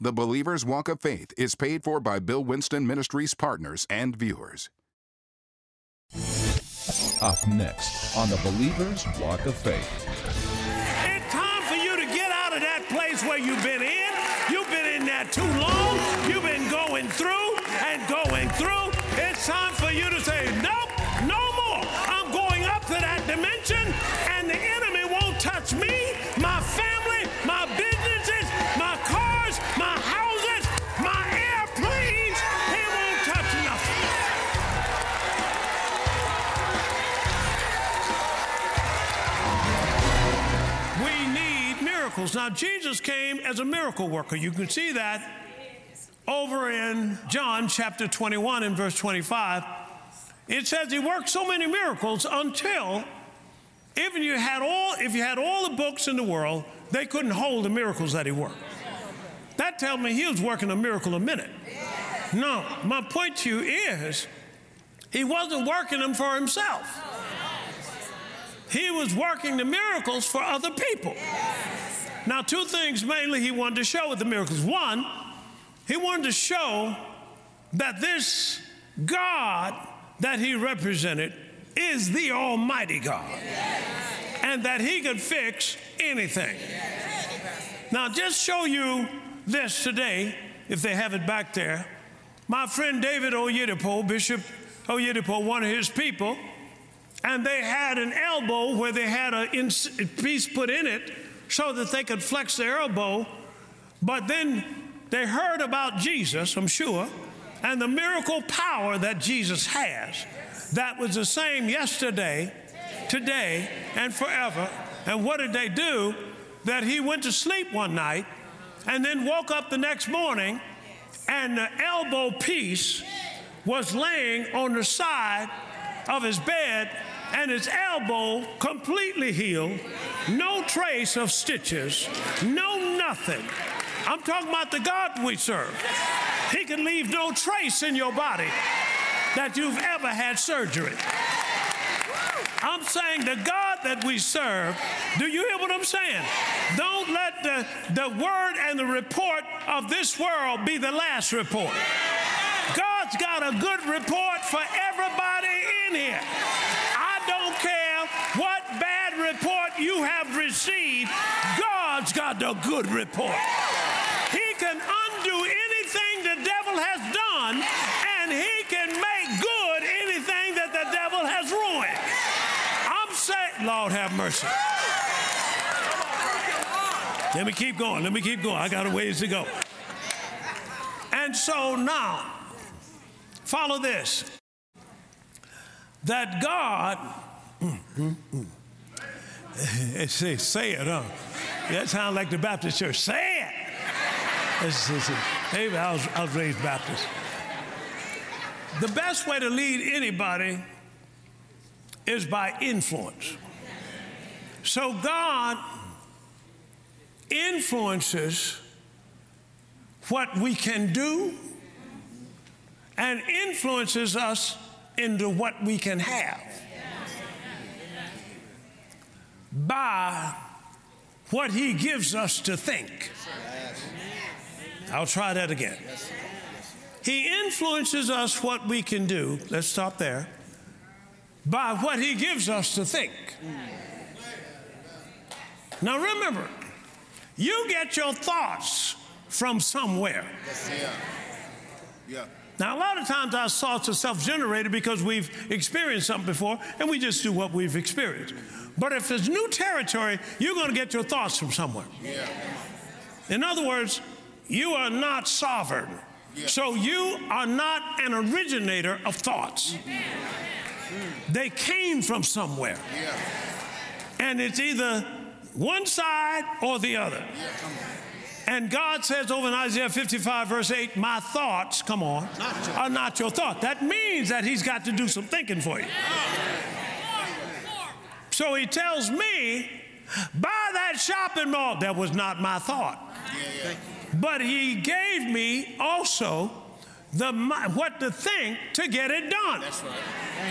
The Believer's Walk of Faith is paid for by Bill Winston Ministries partners and viewers. Up next on the Believer's Walk of Faith. It's time for you to get out of that place where you've been in. You've been in there too long. You've been going through and going through. It's time for you to say, nope, no more. I'm going up to that dimension, and the enemy won't touch me, miracles. Now, Jesus came as a miracle worker. You can see that over in John chapter 21 and verse 25. It says he worked so many miracles until even you had all if you had all the books in the world, they couldn't hold the miracles that he worked. That tells me he was working a miracle a minute. No, my point to you is he wasn't working them for himself. He was working the miracles for other people. Now, two things mainly he wanted to show with the miracles. One, he wanted to show that this God that he represented is the Almighty God and that he could fix anything. Now, just show you this today, if they have it back there. My friend David Oyedepo, Bishop Oyedepo, one of his people, and they had an elbow where they had a piece put in it so that they could flex their elbow. But then they heard about Jesus, I'm sure, and the miracle power that Jesus has. That was the same yesterday, today, and forever. And what did they do? That he went to sleep one night and then woke up the next morning, and the elbow piece was laying on the side of his bed, and his elbow completely healed, no trace of stitches, no nothing. I'm talking about the God we serve. He can leave no trace in your body that you've ever had surgery. I'm saying the God that we serve, do you hear what I'm saying? Don't let the, the word and the report of this world be the last report. God's got a good report for everybody in here. You have received, God's got the good report. He can undo anything the devil has done, and he can make good anything that the devil has ruined. I'm saying, Lord have mercy. Let me keep going. Let me keep going. I got a ways to go. And so now, follow this that God, mm, mm, mm. say, say it, huh? That sounds like the Baptist church. Say it. Maybe I was, I was raised Baptist. The best way to lead anybody is by influence. So God influences what we can do and influences us into what we can have by what he gives us to think. I'll try that again. He influences us what we can do. Let's stop there. By what he gives us to think. Now remember, you get your thoughts from somewhere. Yeah. Yeah. Now, a lot of times our thoughts are self generated because we've experienced something before and we just do what we've experienced. But if it's new territory, you're going to get your thoughts from somewhere. Yeah. In other words, you are not sovereign. So you are not an originator of thoughts. They came from somewhere. Yeah. And it's either one side or the other. And God says over in Isaiah 55, verse 8, My thoughts, come on, are not your thought. That means that He's got to do some thinking for you. So He tells me, Buy that shopping mall. That was not my thought. But He gave me also the what to think to get it done. That's right.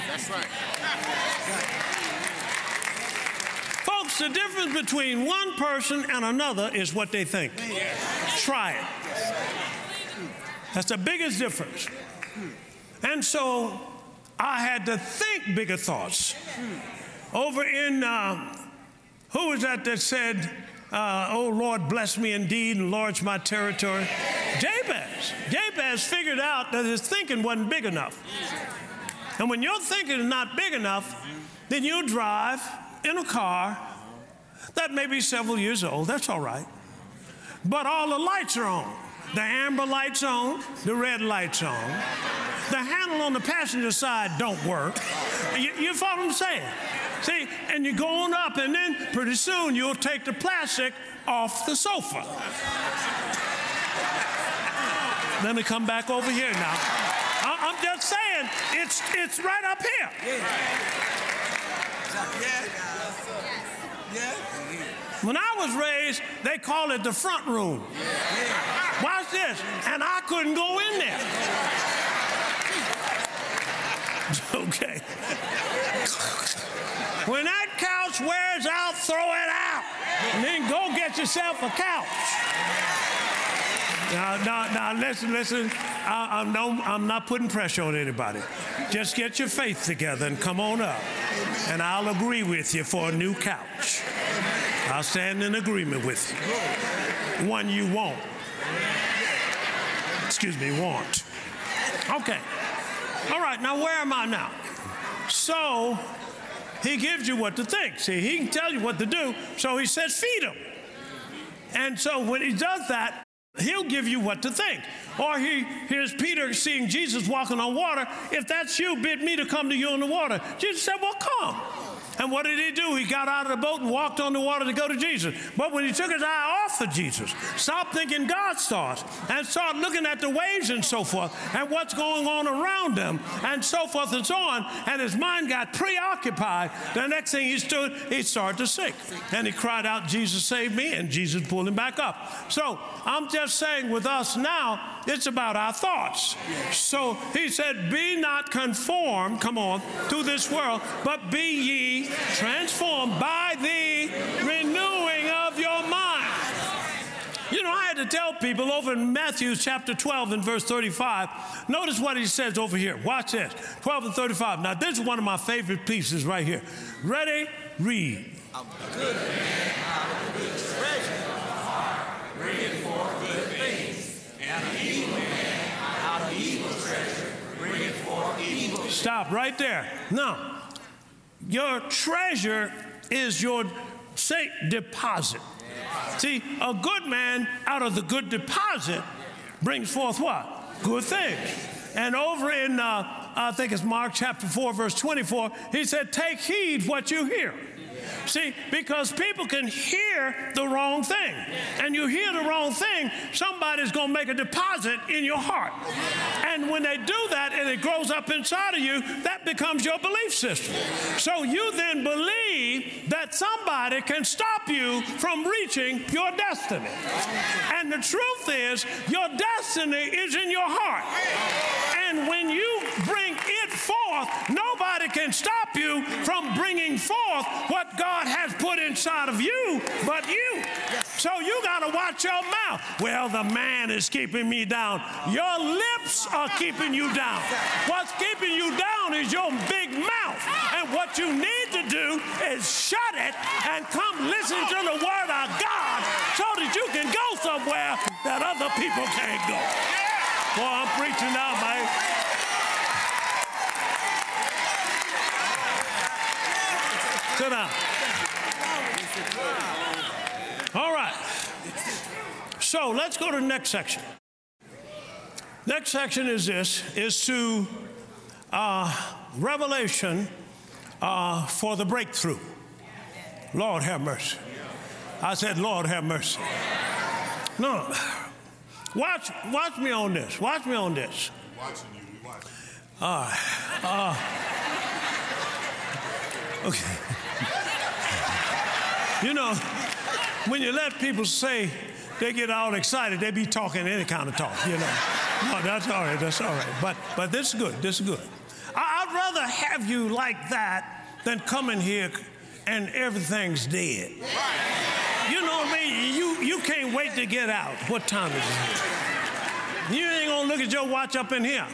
That's right. The difference between one person and another is what they think. Try it. That's the biggest difference. And so I had to think bigger thoughts. Over in, uh, who was that that said, uh, Oh Lord, bless me indeed, enlarge my territory? Jabez. Jabez figured out that his thinking wasn't big enough. And when your thinking is not big enough, then you drive in a car that may be several years old. That's all right. But all the lights are on. The amber light's on, the red light's on. The handle on the passenger side don't work. You, you follow what I'm saying? See, and you're going up, and then pretty soon you'll take the plastic off the sofa. Let me come back over here now. I, am just saying, it's it's right up here. When I was raised, they call it the front room. Watch this, and I couldn't go in there. okay. when that couch wears out, throw it out. And then go get yourself a couch. Now, now, now listen, listen. I, am no, I'm not putting pressure on anybody. Just get your faith together and come on up. And I'll agree with you for a new couch. I'll stand in agreement with you. One you want. Excuse me, want. Okay. All right, now where am I now? So he gives you what to think. See, he can tell you what to do. So he says, feed him. And so when he does that, he'll give you what to think. Or he here's Peter seeing Jesus walking on water. If that's you, bid me to come to you on the water. Jesus said, Well, come. And what did he do? He got out of the boat and walked on the water to go to Jesus. But when he took his eye off of Jesus, stopped thinking God's thoughts, and started looking at the waves and so forth, and what's going on around them, and so forth and so on, and his mind got preoccupied, the next thing he stood, he started to sink. And he cried out, Jesus, save me, and Jesus pulled him back up. So I'm just saying with us now, it's about our thoughts. So he said, Be not conformed, come on, to this world, but be ye transformed by the renewing of your mind. You know, I had to tell people over in Matthew chapter 12 and verse 35. Notice what he says over here. Watch this 12 and 35. Now, this is one of my favorite pieces right here. Ready? Read. Stop right there. Now, your treasure is your say deposit. See, a good man out of the good deposit brings forth what? Good things. And over in, uh, I think it's Mark chapter 4, verse 24, he said, Take heed what you hear. See, because people can hear the wrong thing. And you hear the wrong thing, somebody's going to make a deposit in your heart. And when they do that and it grows up inside of you, that becomes your belief system. So you then believe that somebody can stop you from reaching your destiny. And the truth is, your destiny is in your heart. And when you bring forth, nobody can stop you from bringing forth what God has put inside of you but you. So you got to watch your mouth. Well, the man is keeping me down. Your lips are keeping you down. What's keeping you down is your big mouth. And what you need to do is shut it and come listen to the word of God so that you can go somewhere that other people can't go. Boy, I'm preaching now, man. Sit down. All right. So let's go to the next section. Next section is this: is to uh, revelation uh, for the breakthrough. Lord have mercy. I said, Lord have mercy. No, watch, watch me on this. Watch me on this. Watching you, we watching. All right. Uh, okay. You know, when you let people say they get all excited, they be talking any kind of talk, you know. No, that's all right, that's all right. But but this is good, this is good. I'd rather have you like that than coming here and everything's dead. You know what I mean? You you can't wait to get out. What time is it? You ain't gonna look at your watch up in here.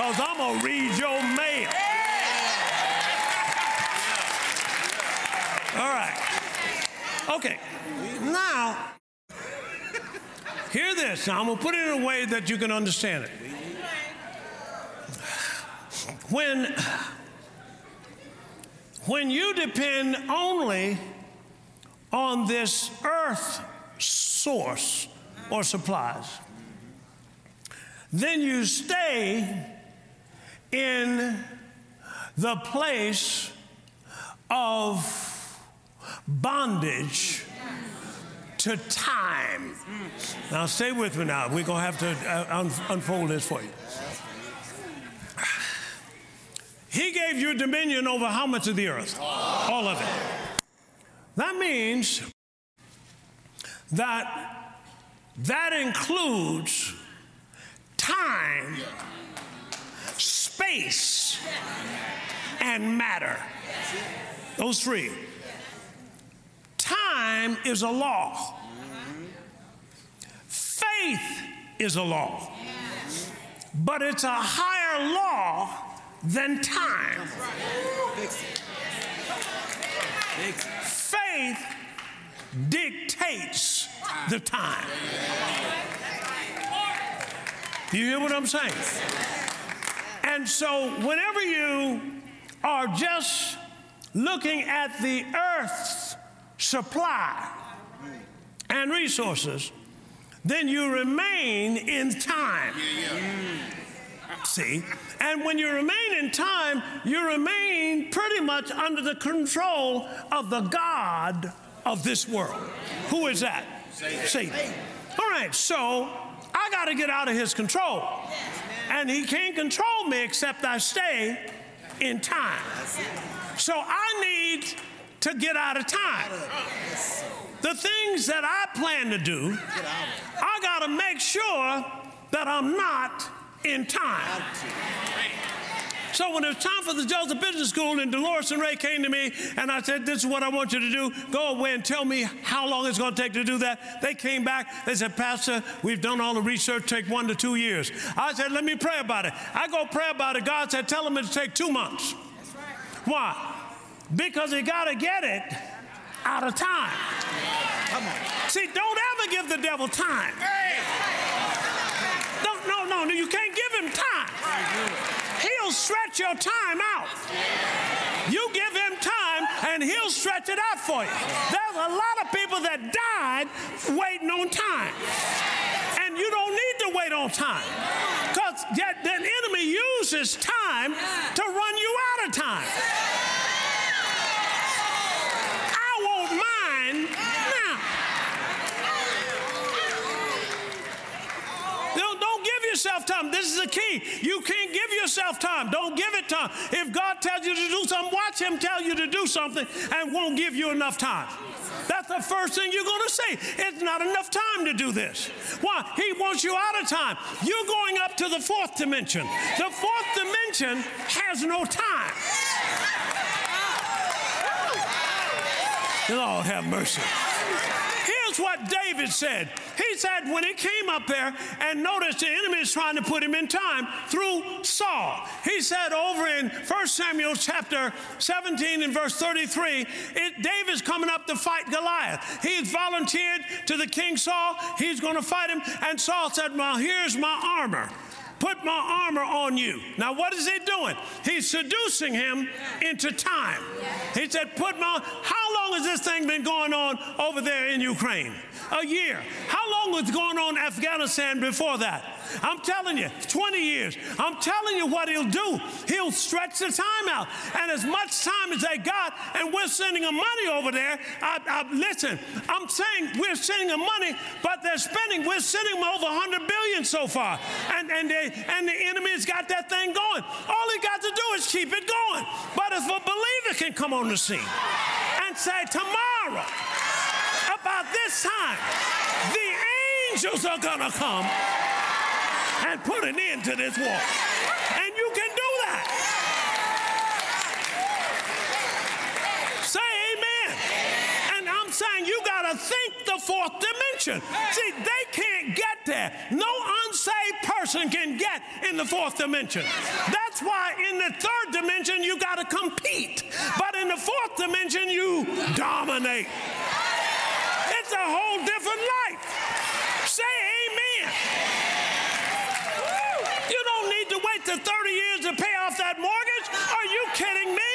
'Cause- Cause I'm gonna read your mail. All right. Okay. Now, hear this. Now, I'm gonna put it in a way that you can understand it. When when you depend only on this earth source or supplies, then you stay in the place of bondage to time. Now, stay with me now. We're going to have to uh, un- unfold this for you. He gave you dominion over how much of the earth? All of it. That means that that includes time, space, and matter. Those three. Time is a law. Faith is a law. But it's a higher law than time. Faith dictates the time. Do you hear what I'm saying? And so, whenever you are just looking at the earth's supply and resources, then you remain in time. See? And when you remain in time, you remain pretty much under the control of the God of this world. Who is that? Satan. All right, so I got to get out of his control. And he can't control me except I stay in time. So I need to get out of time. The things that I plan to do, I got to make sure that I'm not in time. So when it was time for the Joseph Business School, and Dolores and Ray came to me, and I said, "This is what I want you to do. Go away and tell me how long it's going to take to do that." They came back. They said, "Pastor, we've done all the research. Take one to two years." I said, "Let me pray about it." I go pray about it. God said, "Tell them it'll take two months." That's right. Why? Because you got to get it out of time. Come on. See, don't ever give the devil time. No, no, no, no, you can't give him time. He'll stretch your time out. You give him time and he'll stretch it out for you. There's a lot of people that died waiting on time. And you don't need to wait on time. Because the enemy uses time to run you out of time. I want mine now. Don't, don't give yourself time. This is the key. You can't give yourself time. Don't give it time. If God tells you to do something, watch Him tell you to do something and won't give you enough time. That's the first thing you're going to say. It's not enough time to do this. Why? He wants you out of time. You're going up to the fourth dimension. The fourth dimension has no time. Lord have mercy. What David said. He said when he came up there and noticed the enemy is trying to put him in time through Saul. He said over in 1 Samuel chapter 17 and verse 33, it, David's coming up to fight Goliath. He's volunteered to the king Saul. He's going to fight him. And Saul said, Well, here's my armor. Put my armor on you. Now, what is he doing? He's seducing him into time. He said, Put my, how long has this thing been going on over there in Ukraine? A year. How long was going on Afghanistan before that? I'm telling you, 20 years. I'm telling you what he'll do. He'll stretch the time out. And as much time as they got, and we're sending them money over there, I, I, listen, I'm saying we're sending them money, but they're spending, we're sending them over 100 billion so far. And, and, they, and the enemy's got that thing going. All he got to do is keep it going. But if a believer can come on the scene and say, tomorrow, this time, the angels are going to come and put an end to this war. And you can do that. Say amen. And I'm saying you got to think the fourth dimension. See, they can't get there. No unsaved person can get in the fourth dimension. That's why in the third dimension you got to compete. But in the fourth dimension you dominate. It's a whole different life. Say amen. You don't need to wait to 30 years to pay off that mortgage. Are you kidding me?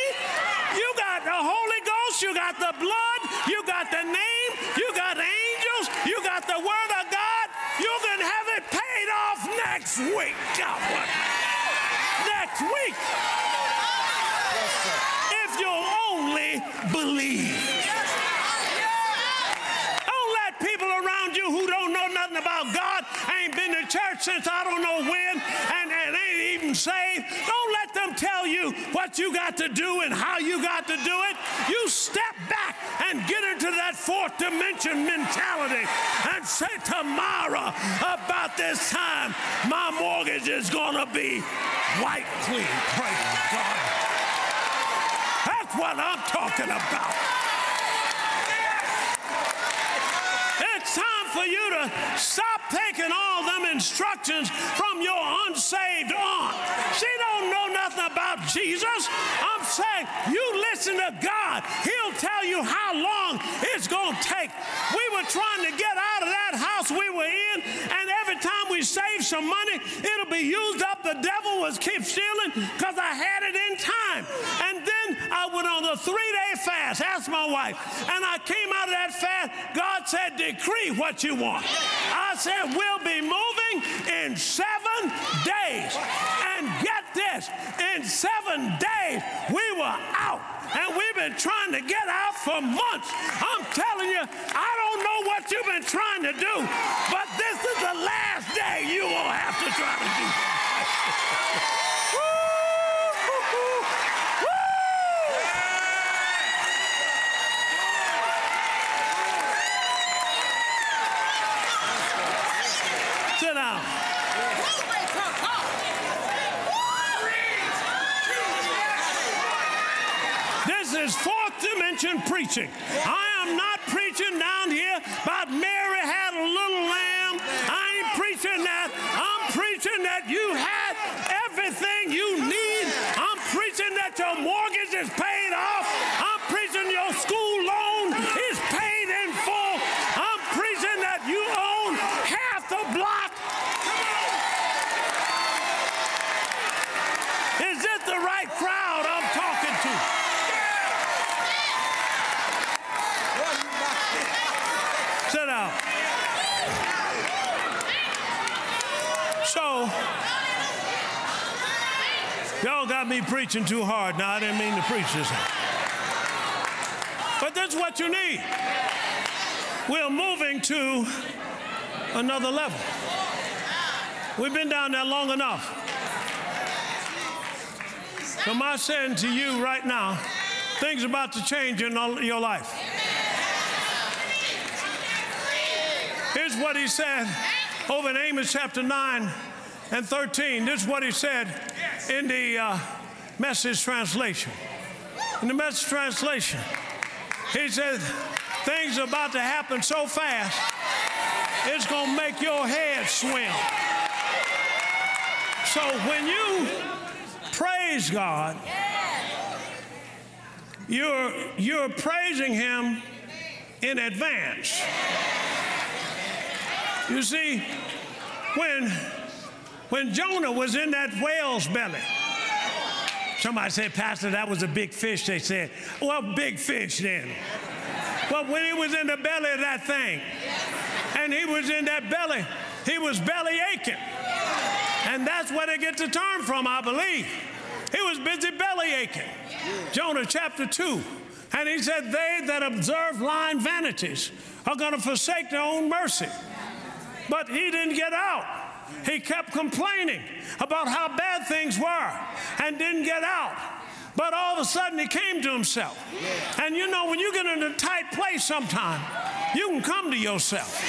You got the Holy Ghost, you got the blood, you got the name, you got angels, you got the Word of God. You can have it paid off next week. God, what? Next week. If you'll only believe. Don't let people around you who nothing about God, I ain't been to church since I don't know when, and, and ain't even saved, don't let them tell you what you got to do and how you got to do it. You step back and get into that fourth dimension mentality and say, Tomorrow, about this time, my mortgage is going to be white clean. Praise God. That's what I'm talking about. It's time for you to stop taking all them instructions from your unsaved aunt. She don't know nothing about Jesus. I'm saying you listen to God. He'll tell you how long it's going to take. We were trying to get out of that house we were in, and every time we saved some money, it'll be used up. The devil was keep stealing because I had it in time. And then I went on a three-day fast. Asked my wife, and I came out of that fast. God said, "Decree what you want." I said, "We'll be moving in seven days." And get this: in seven days, we were out. And we've been trying to get out for months. I'm telling you, I don't know what you've been trying to do, but this is the last day you will have to try to do. Woo! Woo! Sit down. This is dimension preaching. I am not preaching down here about Mary had a little lamb. I ain't preaching that. I'm preaching that you had everything you need. I'm preaching that your mortgage is paid off. I'm preaching your school loan is paid in full. I'm preaching that you own half the block. Is this the right crowd I'm talking to? Sit down. So, preaching too hard. Now, I didn't mean to preach this. But that's what you need. We're moving to another level. We've been down there long enough. So, my saying to you right now, things about to change in your life. Here's what he said over in Amos chapter 9 and 13. This is what he said in the uh, message translation. In the message translation, he said, Things are about to happen so fast, it's going to make your head swim. So when you praise God, you're, you're praising Him in advance. You see, when, when Jonah was in that whale's belly, somebody said, Pastor, that was a big fish. They said, Well, big fish then. Well, when he was in the belly of that thing, and he was in that belly, he was belly aching. And that's where they get the term from, I believe. He was busy belly aching. Jonah chapter 2. And he said, They that observe lying vanities are going to forsake their own mercy. But he didn't get out. He kept complaining about how bad things were and didn't get out. But all of a sudden he came to himself. And you know, when you get in a tight place sometime, you can come to yourself.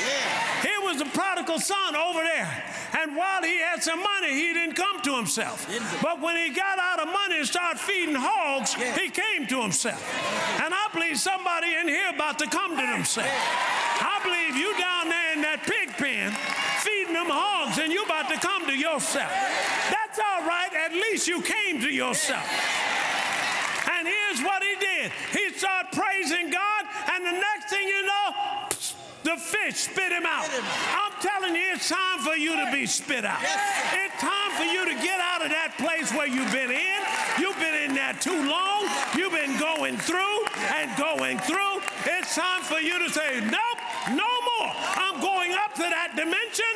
Here was the prodigal son over there. And while he had some money, he didn't come to himself. But when he got out of money and started feeding hogs, he came to himself. And I believe somebody in here about to come to themselves. I believe you down there in that pig pen them hogs and you're about to come to yourself. That's all right. At least you came to yourself. And here's what he did. He started praising God, and the next thing you know, the fish spit him out. I'm telling you, it's time for you to be spit out. It's time for you to get out of that place where you've been in. You've been in there too long. You've been going through and going through. It's time for you to say, nope, no more. Up to that dimension,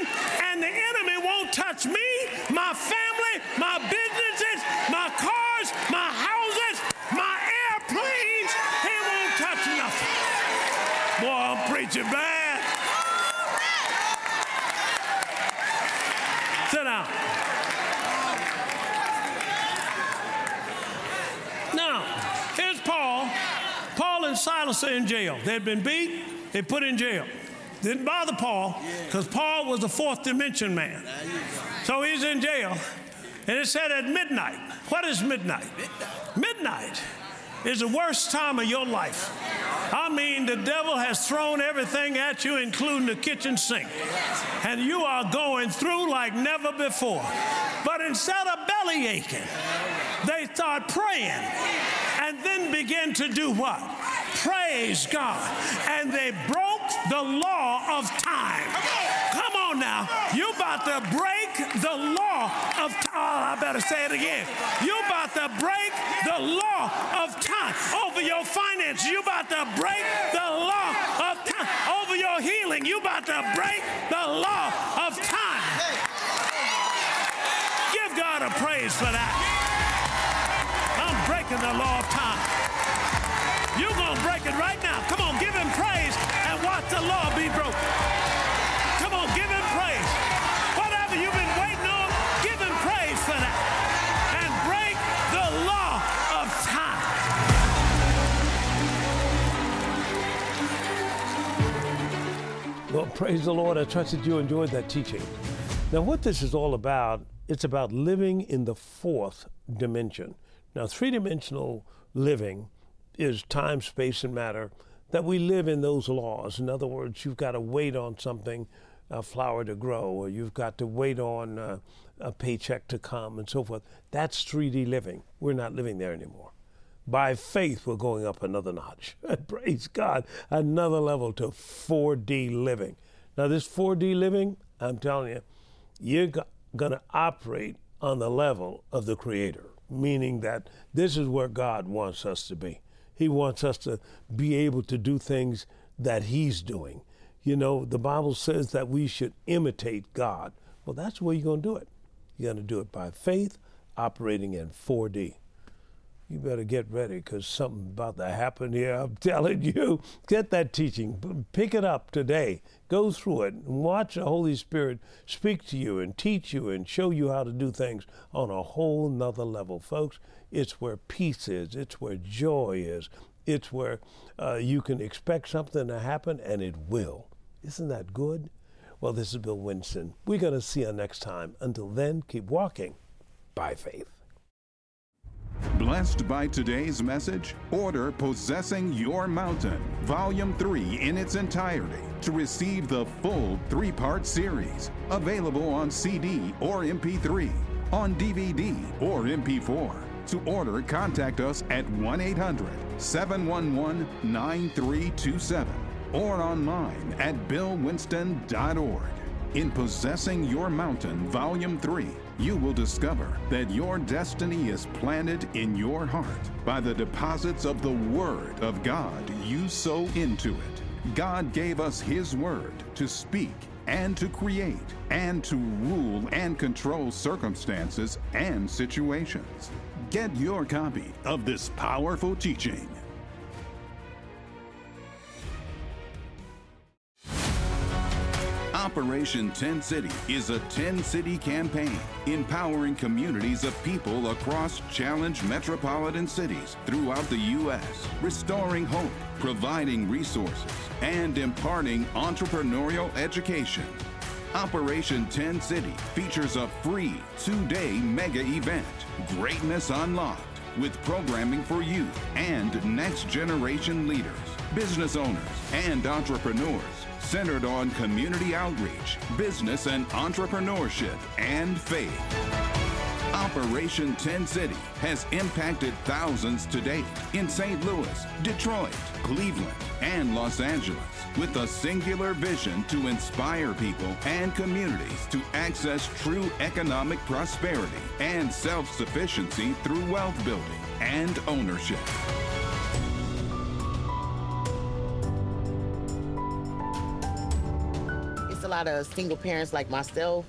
and the enemy won't touch me, my family, my businesses, my cars, my houses, my airplanes. He won't touch nothing. Boy, I'm preaching bad. Sit down. Now, here's Paul. Paul and Silas are in jail. They'd been beat, they put in jail. Didn't bother Paul because Paul was a fourth dimension man. So he's in jail. And it said at midnight. What is midnight? Midnight is the worst time of your life. I mean, the devil has thrown everything at you, including the kitchen sink. And you are going through like never before. But instead of belly aching, they start praying and then begin to do what? Praise God. And they broke the law of time. Come on now. You about to break the law of time. Oh, I better say it again. You about to break the law of time over your finances. You about to break the law of time over your healing. You about to break the law of time. Give God a praise for that. I'm breaking the law of time. You're going to break it right now. Come on, give him praise and watch the law be broken. Come on, give him praise. Whatever you've been waiting on, give him praise for that. And break the law of time. Well, praise the Lord. I trust that you enjoyed that teaching. Now, what this is all about, it's about living in the fourth dimension. Now, three dimensional living is time, space, and matter, that we live in those laws. In other words, you've got to wait on something, a flower to grow, or you've got to wait on uh, a paycheck to come, and so forth. That's 3D living. We're not living there anymore. By faith, we're going up another notch. Praise God, another level to 4D living. Now, this 4D living, I'm telling you, you're go- going to operate on the level of the Creator, meaning that this is where God wants us to be. He wants us to be able to do things that He's doing. You know, the Bible says that we should imitate God. Well, that's where you're going to do it. You're going to do it by faith, operating in 4D you better get ready because something about to happen here. I'm telling you, get that teaching, pick it up today, go through it, and watch the Holy Spirit speak to you and teach you and show you how to do things on a whole nother level, folks. It's where peace is, it's where joy is, it's where uh, you can expect something to happen and it will. Isn't that good? Well, this is Bill Winston. We're going to see you next time. Until then, keep walking by faith. Blessed by today's message? Order Possessing Your Mountain, Volume 3 in its entirety to receive the full three part series. Available on CD or MP3, on DVD or MP4. To order, contact us at 1 800 711 9327 or online at billwinston.org. In Possessing Your Mountain, Volume 3, you will discover that your destiny is planted in your heart by the deposits of the Word of God you sow into it. God gave us His Word to speak and to create and to rule and control circumstances and situations. Get your copy of this powerful teaching. Operation 10 City is a 10 city campaign empowering communities of people across challenged metropolitan cities throughout the U.S., restoring hope, providing resources, and imparting entrepreneurial education. Operation 10 City features a free two day mega event, Greatness Unlocked, with programming for youth and next generation leaders, business owners, and entrepreneurs centered on community outreach, business and entrepreneurship, and faith. Operation 10 City has impacted thousands to date in St. Louis, Detroit, Cleveland, and Los Angeles with a singular vision to inspire people and communities to access true economic prosperity and self sufficiency through wealth building and ownership. It's a lot of single parents like myself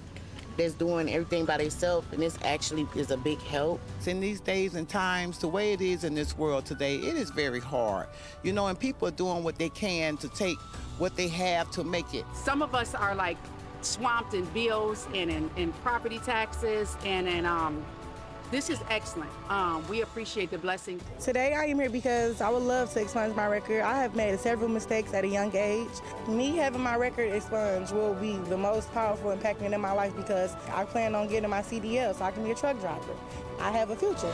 that's doing everything by themselves, and this actually is a big help. In these days and times, the way it is in this world today, it is very hard. You know, and people are doing what they can to take what they have to make it. Some of us are like swamped in bills and in, in property taxes and in um, this is excellent. Um, we appreciate the blessing. Today I am here because I would love to expunge my record. I have made several mistakes at a young age. Me having my record expunged will be the most powerful impact in my life because I plan on getting my CDL so I can be a truck driver. I have a future.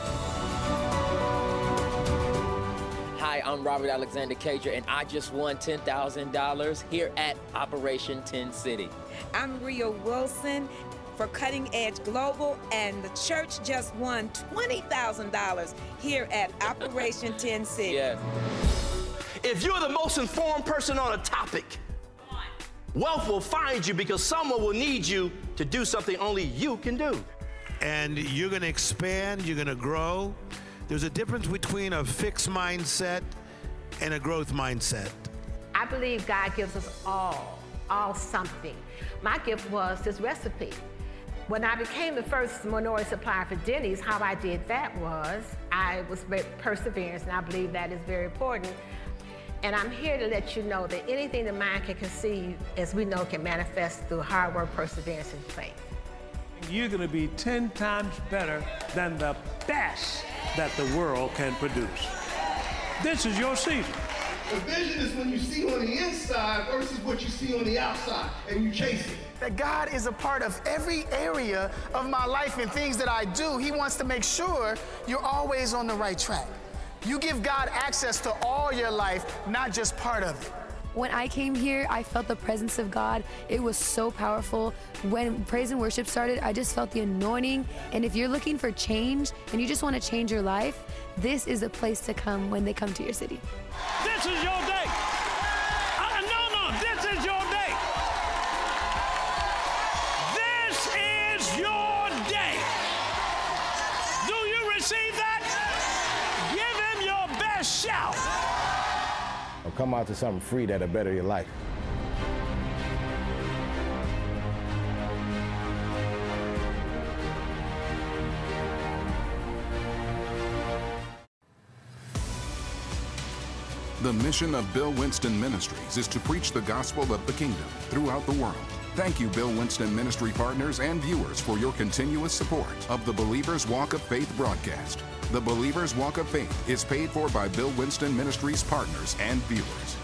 Hi, I'm Robert Alexander Cager, and I just won $10,000 here at Operation 10 City. I'm Ria Wilson for Cutting Edge Global, and the church just won $20,000 here at Operation 10 City. Yes. If you're the most informed person on a topic, wealth will find you because someone will need you to do something only you can do. And you're going to expand, you're going to grow. There's a difference between a fixed mindset and a growth mindset. I believe God gives us all, all something. My gift was this recipe. When I became the first minority supplier for Denny's, how I did that was I was perseverance, and I believe that is very important. And I'm here to let you know that anything the mind can conceive, as we know, can manifest through hard work, perseverance, and faith. You're going to be 10 times better than the best that the world can produce. This is your season. The vision is when you see on the inside versus what you see on the outside, and you chase it. That God is a part of every area of my life and things that I do. He wants to make sure you're always on the right track. You give God access to all your life, not just part of it. When I came here, I felt the presence of God. It was so powerful. When praise and worship started, I just felt the anointing. And if you're looking for change and you just want to change your life, this is a place to come when they come to your city. This is your day. Come out to something free that'll better your life. The mission of Bill Winston Ministries is to preach the gospel of the kingdom throughout the world. Thank you, Bill Winston Ministry partners and viewers, for your continuous support of the Believer's Walk of Faith broadcast. The Believer's Walk of Faith is paid for by Bill Winston Ministries partners and viewers.